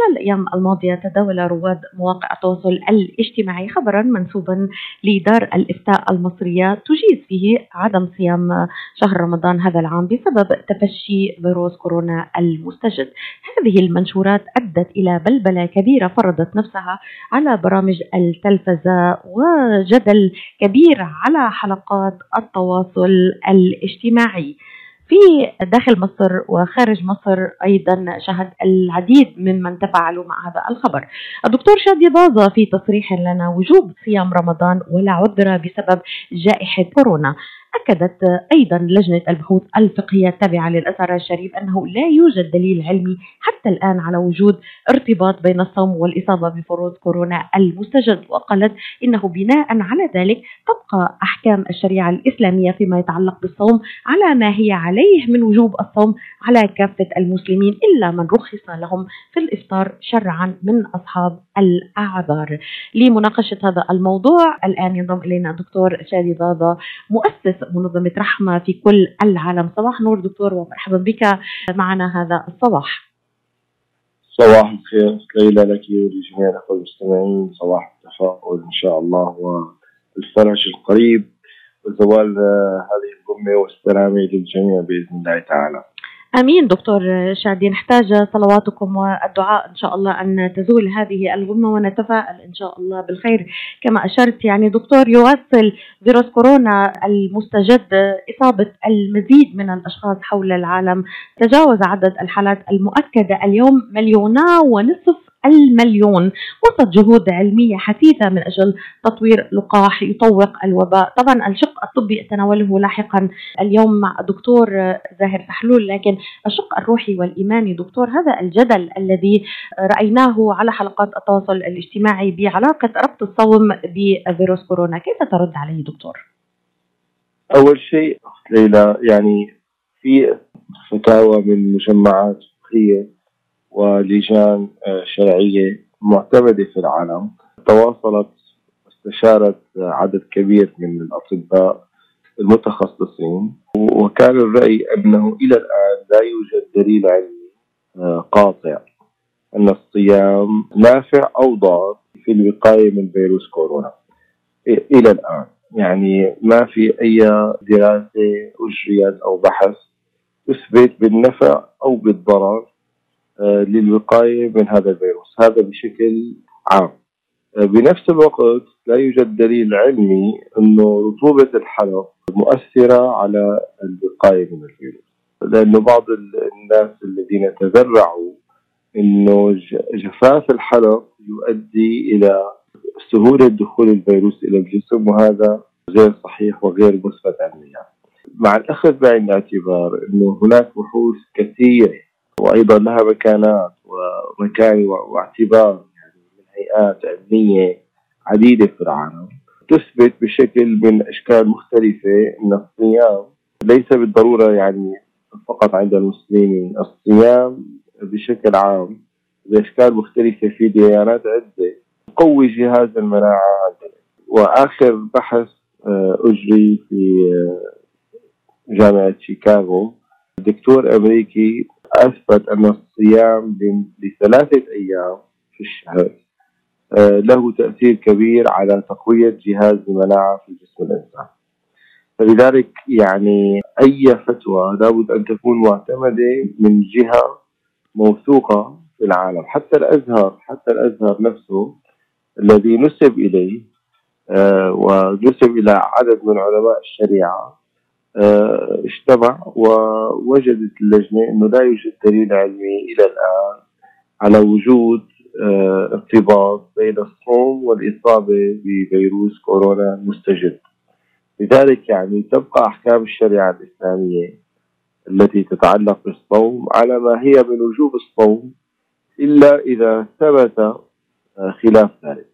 خلال الأيام الماضية تداول رواد مواقع التواصل الاجتماعي خبرا منسوبا لدار الإفتاء المصرية تجيز فيه عدم صيام شهر رمضان هذا العام بسبب تفشي فيروس كورونا المستجد. هذه المنشورات أدت إلى بلبلة كبيرة فرضت نفسها على برامج التلفزة وجدل كبير على حلقات التواصل الاجتماعي. في داخل مصر وخارج مصر أيضا شهد العديد ممن تفاعلوا مع هذا الخبر. الدكتور شادي باظة في تصريح لنا وجوب صيام رمضان ولا عذر بسبب جائحة كورونا. أكدت أيضا لجنة البحوث الفقهية التابعة للأزهر الشريف أنه لا يوجد دليل علمي حتى الآن على وجود ارتباط بين الصوم والإصابة بفروض كورونا المستجد وقالت إنه بناء على ذلك تبقى أحكام الشريعة الإسلامية فيما يتعلق بالصوم على ما هي عليه من وجوب الصوم على كافة المسلمين إلا من رخص لهم في الإفطار شرعا من أصحاب الأعذار. لمناقشة هذا الموضوع الآن ينضم إلينا الدكتور شادي ضاضة مؤسس منظمة رحمة في كل العالم. صباح نور دكتور ومرحبا بك. معنا هذا الصباح. صباح الخير ليلى لك ولجميع الأخوة المستمعين. صباح التفاؤل إن شاء الله والفرج القريب وزوال هذه الغمة والسلامة للجميع بإذن الله تعالى. أمين دكتور شادي نحتاج صلواتكم والدعاء إن شاء الله أن تزول هذه الغمه ونتفائل إن شاء الله بالخير. كما أشرت يعني دكتور يواصل فيروس كورونا المستجد إصابة المزيد من الأشخاص حول العالم. تجاوز عدد الحالات المؤكدة اليوم مليونا ونصف المليون وسط جهود علمية حثيثة من أجل تطوير لقاح يطوق الوباء طبعا الشق الطبي أتناوله لاحقا اليوم مع الدكتور زاهر سحلول لكن الشق الروحي والإيماني دكتور هذا الجدل الذي رأيناه على حلقات التواصل الاجتماعي بعلاقة ربط الصوم بفيروس كورونا كيف ترد عليه دكتور؟ أول شيء ليلى يعني في فتاوى من مجمعات فقهية ولجان آه، شرعية معتمدة في العالم. تواصلت واستشارت عدد كبير من الأطباء المتخصصين. وكان الرأي أنه إلى الآن لا يوجد دليل علمي آه، قاطع أن الصيام نافع أو ضار في الوقاية من فيروس كورونا. إلى الآن. يعني ما في أي دراسة أجريت أو بحث تثبت بالنفع أو بالضرر. آه، للوقاية من هذا الفيروس. هذا بشكل عام. آه، بنفس الوقت لا يوجد دليل علمي أنه رطوبة الحلق مؤثرة على الوقاية من الفيروس. لأنه بعض الناس الذين تذرعوا أنه جفاف الحلق يؤدي إلى سهولة دخول الفيروس إلى الجسم وهذا غير صحيح وغير مثبت علميا. مع الأخذ بعين الاعتبار أنه هناك بحوث كثيرة وأيضا لها مكانات ومكان واعتبار يعني من هيئات علمية عديدة في العالم تثبت بشكل من أشكال مختلفة ان الصيام. ليس بالضرورة يعني فقط عند المسلمين، الصيام بشكل عام بأشكال مختلفة في ديانات عدة يقوي جهاز المناعة عندنا. وآخر بحث آه، أجري في آه، جامعة شيكاغو. دكتور أمريكي أثبت أن الصيام لثلاثة أيام في الشهر آه، له تأثير كبير على تقوية جهاز المناعة في جسم الإنسان. فلذلك يعني أي فتوى لابد أن تكون معتمدة من جهة موثوقة في العالم، حتى الازهر حتى الأزهر نفسه الذي نسب إليه آه، ونسب إلى عدد من علماء الشريعة آه، اجتمع ووجدت اللجنة أنه لا يوجد دليل علمي إلى الآن على وجود آه، ارتباط بين الصوم والإصابة بفيروس كورونا المستجد لذلك يعني تبقى أحكام الشريعة الإسلامية التي تتعلق بالصوم على ما هي من وجوب الصوم إلا إذا ثبت آه، خلاف ذلك.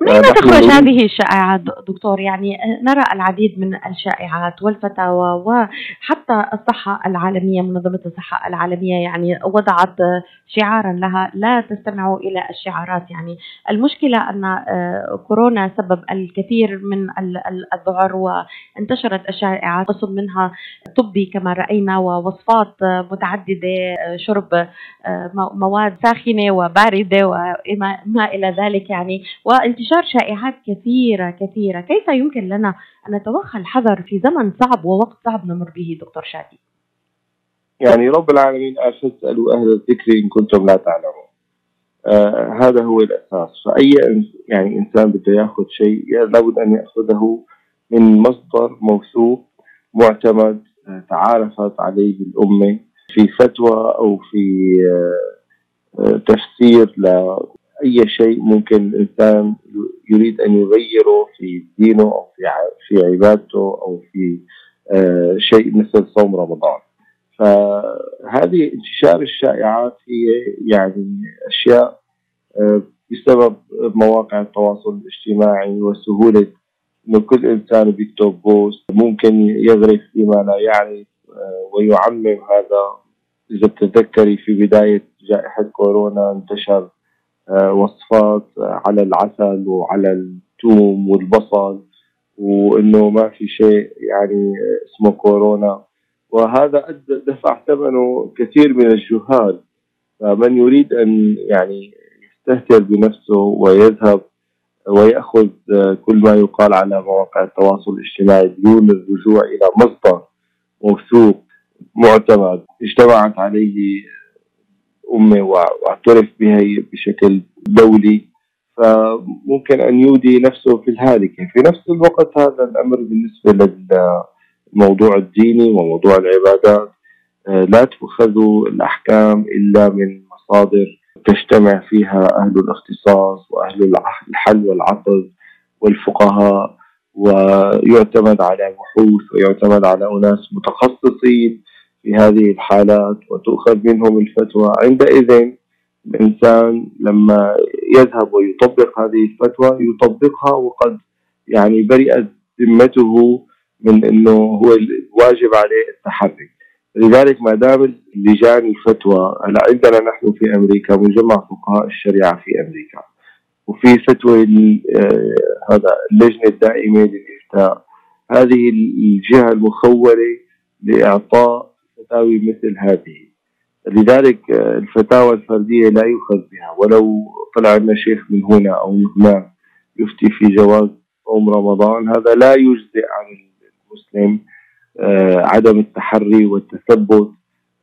من أين تخرج هذه الشائعات دكتور؟ يعني نرى العديد من الشائعات والفتاوى وحتى الصحة العالمية منظمة الصحة العالمية يعني وضعت شعارا لها. لا تستمعوا إلى الشعارات. يعني المشكلة أن آه، كورونا سبب الكثير من الذعر وانتشرت الشائعات. قسم منها طبي كما رأينا ووصفات متعددة شرب آه، مواد ساخنة وباردة وما إلى ذلك يعني. وانتشار شائعات كثيرة كثيرة. كيف يمكن لنا أن نتوخى الحذر في زمن صعب ووقت صعب نمر به دكتور شادي؟ يعني رب العالمين قال فاسألوا أهل الذكر إن كنتم لا تعلمون. آه هذا هو الأساس. فأي يعني إنسان بده يأخذ شيء لابد أن يأخذه من مصدر موثوق معتمد آه تعارفت عليه الأمة في فتوى أو في آه, آه، تفسير لأي شيء ممكن الإنسان يريد أن يغيره في دينه أو في في عبادته أو في آه، شيء مثل صوم رمضان. فهذه انتشار الشائعات هي يعني أشياء آه، بسبب مواقع التواصل الاجتماعي وسهولة إنه كل إنسان بيكتب بوست ممكن يغرف فيما لا يعني آه، ويعمم هذا. إذا بتتذكري في بداية جائحة كورونا انتشر وصفات على العسل وعلى الثوم والبصل وإنه ما في شيء يعني اسمه كورونا. وهذا دفع ثمنه كثير من الجهال. فمن يريد أن يعني يستهتر بنفسه ويذهب ويأخذ كل ما يقال على مواقع التواصل الاجتماعي دون الرجوع إلى مصدر موثوق معتمد اجتمعت عليه أمة وأعترف بها بشكل دولي فممكن أن يودي نفسه في الهالكة. في نفس الوقت هذا الأمر بالنسبة لل الموضوع الديني وموضوع العبادات لا تؤخذ الأحكام إلا من مصادر تجتمع فيها أهل الاختصاص وأهل الحل والعقد والفقهاء ويعتمد على بحوث ويعتمد على أناس متخصصين في هذه الحالات وتؤخذ منهم الفتوى. عندئذ الإنسان لما يذهب ويطبق هذه الفتوى يطبقها وقد يعني برئت ذمته من إنه هو الواجب عليه التحري. لذلك ما دام لجان الفتوى هلأ عندنا نحن في أمريكا مجمع فقهاء الشريعة في أمريكا وفي فتوى آه، هذا اللجنة الدائمة للإفتاء. هذه الجهة المخوله لإعطاء فتاوي مثل هذه. لذلك آه، الفتاوى الفردية لا يؤخذ بها. ولو طلع لنا شيخ من هنا أو من هناك يفتي في جواز صوم رمضان هذا لا يجزئ عن المسلم آه، عدم التحري والتثبت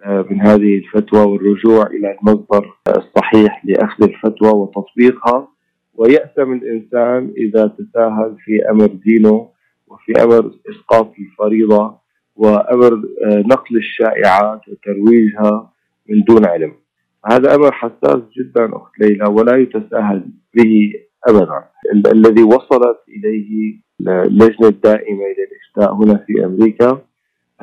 آه، من هذه الفتوى والرجوع إلى المصدر الصحيح لأخذ الفتوى وتطبيقها. ويأثم الإنسان إذا تساهل في أمر دينه وفي أمر إسقاط الفريضة وأمر آه، نقل الشائعات وترويجها من دون علم. هذا أمر حساس جدا أخت ليلى ولا يتساهل به ابدا. الذي وصلت إليه اللجنة الدائمة للافتاء هنا في أمريكا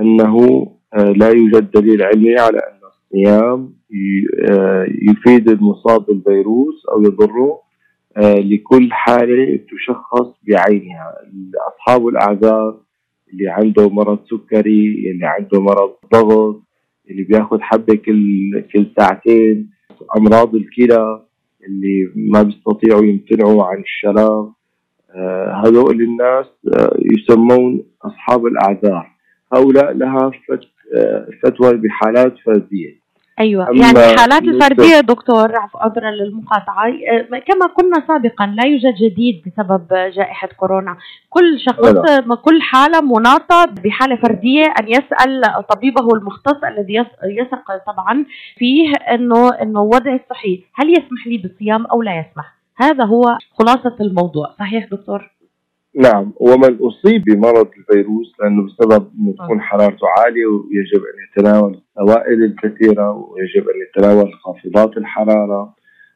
أنه آه، لا يوجد دليل علمي على أن الصيام آه، يفيد المصاب بالفيروس أو يضره لكل حاله تشخص بعينها اصحاب الأعذار اللي عنده مرض سكري اللي عنده مرض ضغط اللي بياخذ حبة كل كل ساعتين. أمراض الكلى اللي ما بيستطيعوا يمتنعوا عن الشراب. آه، هذول الناس آه، يسمون أصحاب الأعذار. هؤلاء لها آه، فتوى بحالات فردية. أيوه. يعني حالات الفردية دكتور عذرا للمقاطعة. كما قلنا سابقا لا يوجد جديد بسبب جائحة كورونا. كل شخص. كل حالة مناطة بحالة فردية أن يسأل طبيبه المختص الذي يثق طبعا فيه إنه إنه وضعي الصحي هل يسمح لي بالصيام أو لا يسمح؟ هذا هو خلاصة الموضوع. صحيح دكتور؟ نعم. ومن أصيب بمرض الفيروس؟ لأنه بسبب أنه تكون حرارته عالية ويجب أن يتناول السوائل الكثيرة ويجب أن يتناول خافضات الحرارة.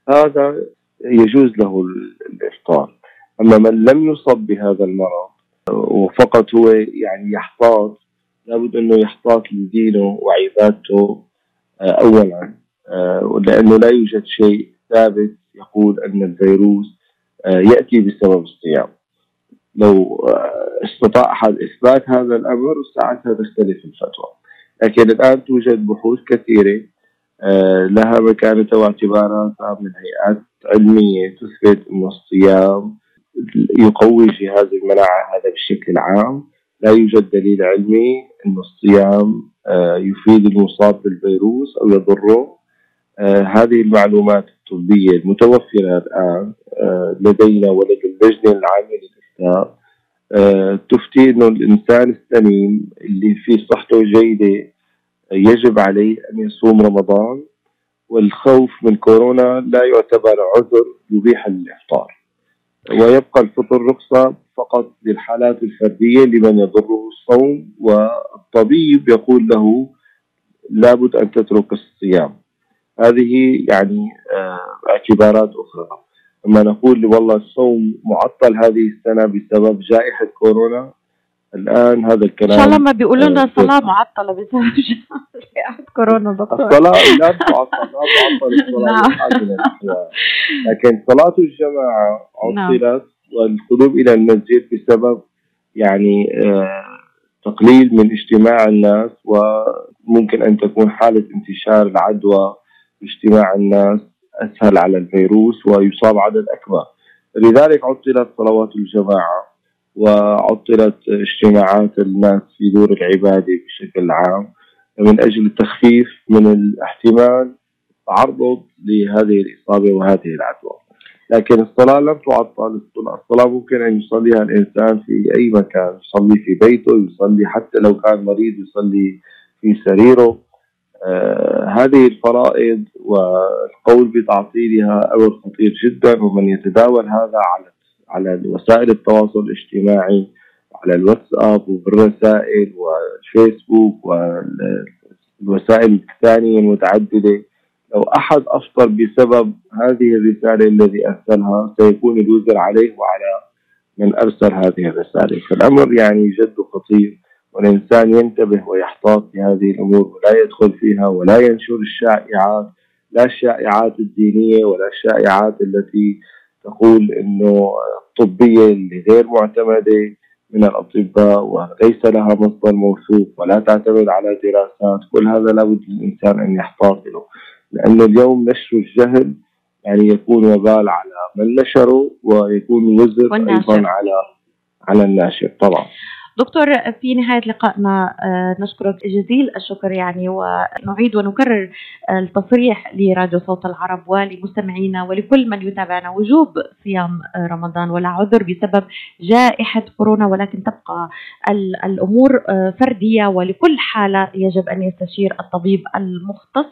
هذا يجوز له الإفطار. أما من لم يصب بهذا المرض وفقط هو يعني يحتاط لابد أنه يحتاط لدينه وعبادته آه، أولا آه، لأنه لا يوجد شيء ثابت يقول أن الفيروس يأتي بسبب الصيام. لو استطاع أحد إثبات هذا الأمر ساعتها تختلف الفتوى. لكن الآن توجد بحوث كثيرة لها مكانة واعتباراتها من هيئات علمية تثبت أن الصيام يقوي جهاز المناعة هذا بشكل عام. لا يوجد دليل علمي أن الصيام آه، يفيد المصاب بالفيروس أو يضره. آه، هذه المعلومات الطبية المتوفرة الآن آه، لدينا ولدى اللجنة العامة للإفتاء تفتي أنه الإنسان السليم اللي في صحته جيدة يجب عليه أن يصوم رمضان والخوف من كورونا لا يعتبر عذر يبيح الإفطار. ويبقى الفطر رخصة فقط للحالات الفردية لمن يضره الصوم والطبيب يقول له لابد أن تترك الصيام. هذه يعني آه، اعتبارات أخرى. لما نقول والله الصوم معطل هذه السنة بسبب جائحة كورونا الآن هذا الكلام إن شاء الله ما بيقولوا لنا الصلاه معطلة بسبب جائحة كورونا دكتور الصلاة لا تعطل لا تعطل الصلاة نعم. لكن صلاة الجماعة عطلت نعم. والقدوم إلى المسجد بسبب يعني آه تقليل من اجتماع الناس وممكن أن تكون حالة انتشار العدوى باجتماع الناس أسهل على الفيروس ويصاب عدد أكبر. لذلك عطلت صلوات الجماعة وعطلت اجتماعات الناس في دور العبادة بشكل عام. من أجل التخفيف من الاحتمال تعرض لهذه الإصابة وهذه العدوى. لكن الصلاة لم تعطل الصلاة ممكن أن يصليها الإنسان في أي مكان. يصلي في بيته يصلي حتى لو كان مريض يصلي في سريره. آه هذه الفرائض والقول بتعطيلها أمر خطير جدا ومن يتداول هذا على على وسائل التواصل الاجتماعي على الواتساب وبالرسائل والفيسبوك والوسائل الثانية المتعددة. لو أحد أفطر بسبب هذه الرسالة الذي أرسلها سيكون الوزر عليه وعلى من أرسل هذه الرسالة. فالأمر يعني جد خطير والإنسان ينتبه ويحتاط في هذه الأمور ولا يدخل فيها ولا ينشر الشائعات الشائعات الدينية ولا الشائعات التي تقول إنه الطبية اللي غير معتمدة من الأطباء وليس لها مصدر موثوق ولا تعتمد على دراسات كل هذا لابد للانسان أن يحتاط له. لأنه اليوم نشر الجهل يعني يكون وبال على من نشره ويكون وزر أيضا على على الناشر. طبعا. دكتور في نهاية لقائنا آه، نشكرك جزيل الشكر يعني ونعيد ونكرر التصريح لراديو صوت العرب ولمستمعينا ولكل من يتابعنا. وجوب صيام رمضان ولا عذر بسبب جائحة كورونا ولكن تبقى الأمور آه، فردية ولكل حالة يجب أن يستشير الطبيب المختص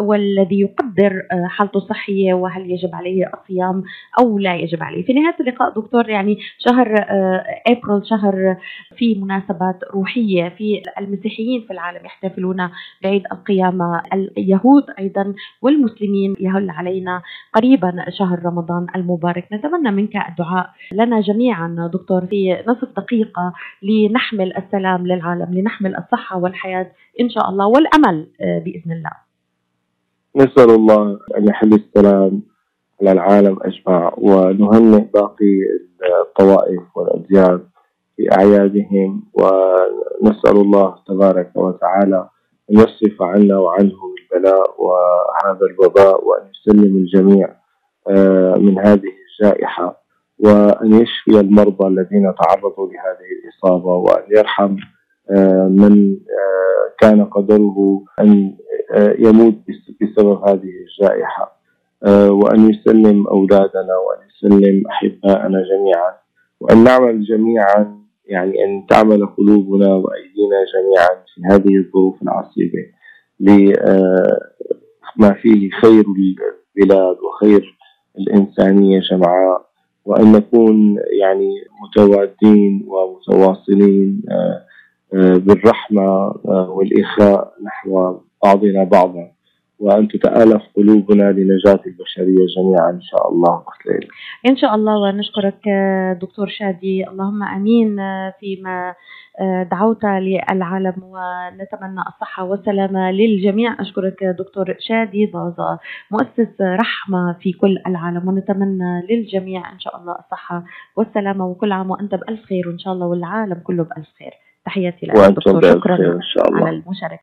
والذي يقدر آه، حالته الصحية وهل يجب عليه الصيام أو لا يجب عليه. في نهاية اللقاء دكتور يعني شهر أبريل شهر في مناسبات روحية في المسيحيين في العالم يحتفلون بعيد القيامة. اليهود أيضا والمسلمين يهل علينا قريبا شهر رمضان المبارك. نتمنى منك الدعاء لنا جميعا دكتور. في نصف دقيقة لنحمل السلام للعالم لنحمل الصحة والحياة إن شاء الله والأمل بإذن الله. نسأل الله أن يحل السلام على العالم أجمع ونهنئ باقي الطوائف والأديان. في أعيادهم ونسأل الله تبارك وتعالى أن يصرف عنا وعنهم البلاء وهذا الوباء وأن يسلم الجميع آه، من هذه الجائحة وأن يشفي المرضى الذين تعرضوا لهذه الإصابة وأن يرحم آه، من آه، كان قدره أن يموت بسبب هذه الجائحة وأن يسلم أولادنا وأن يسلم أحباءنا جميعا وأن نعمل جميعا يعني أن تعمل قلوبنا وأيدينا جميعا في هذه الظروف العصيبة لما آه، فيه خير البلاد وخير الإنسانية جمعاء وأن نكون يعني متوادين ومتواصلين آه، آه، بالرحمة والإخاء نحو بعضنا بعضا. وأن تتآلف قلوبنا لنجاة البشرية جميعا إن شاء الله. ليلى إن شاء الله ونشكرك دكتور شادي. اللهم أمين. فيما دعوت للعالم ونتمنى الصحة والسلامة للجميع. أشكرك دكتور شادي. ضازا مؤسس رحمة في كل العالم. ونتمنى للجميع إن شاء الله الصحة والسلامة. وكل عام وأنت بألف خير. وإن شاء الله والعالم كله بألف خير. تحياتي لك دكتور. شكرا إن شاء الله. على المشاركة.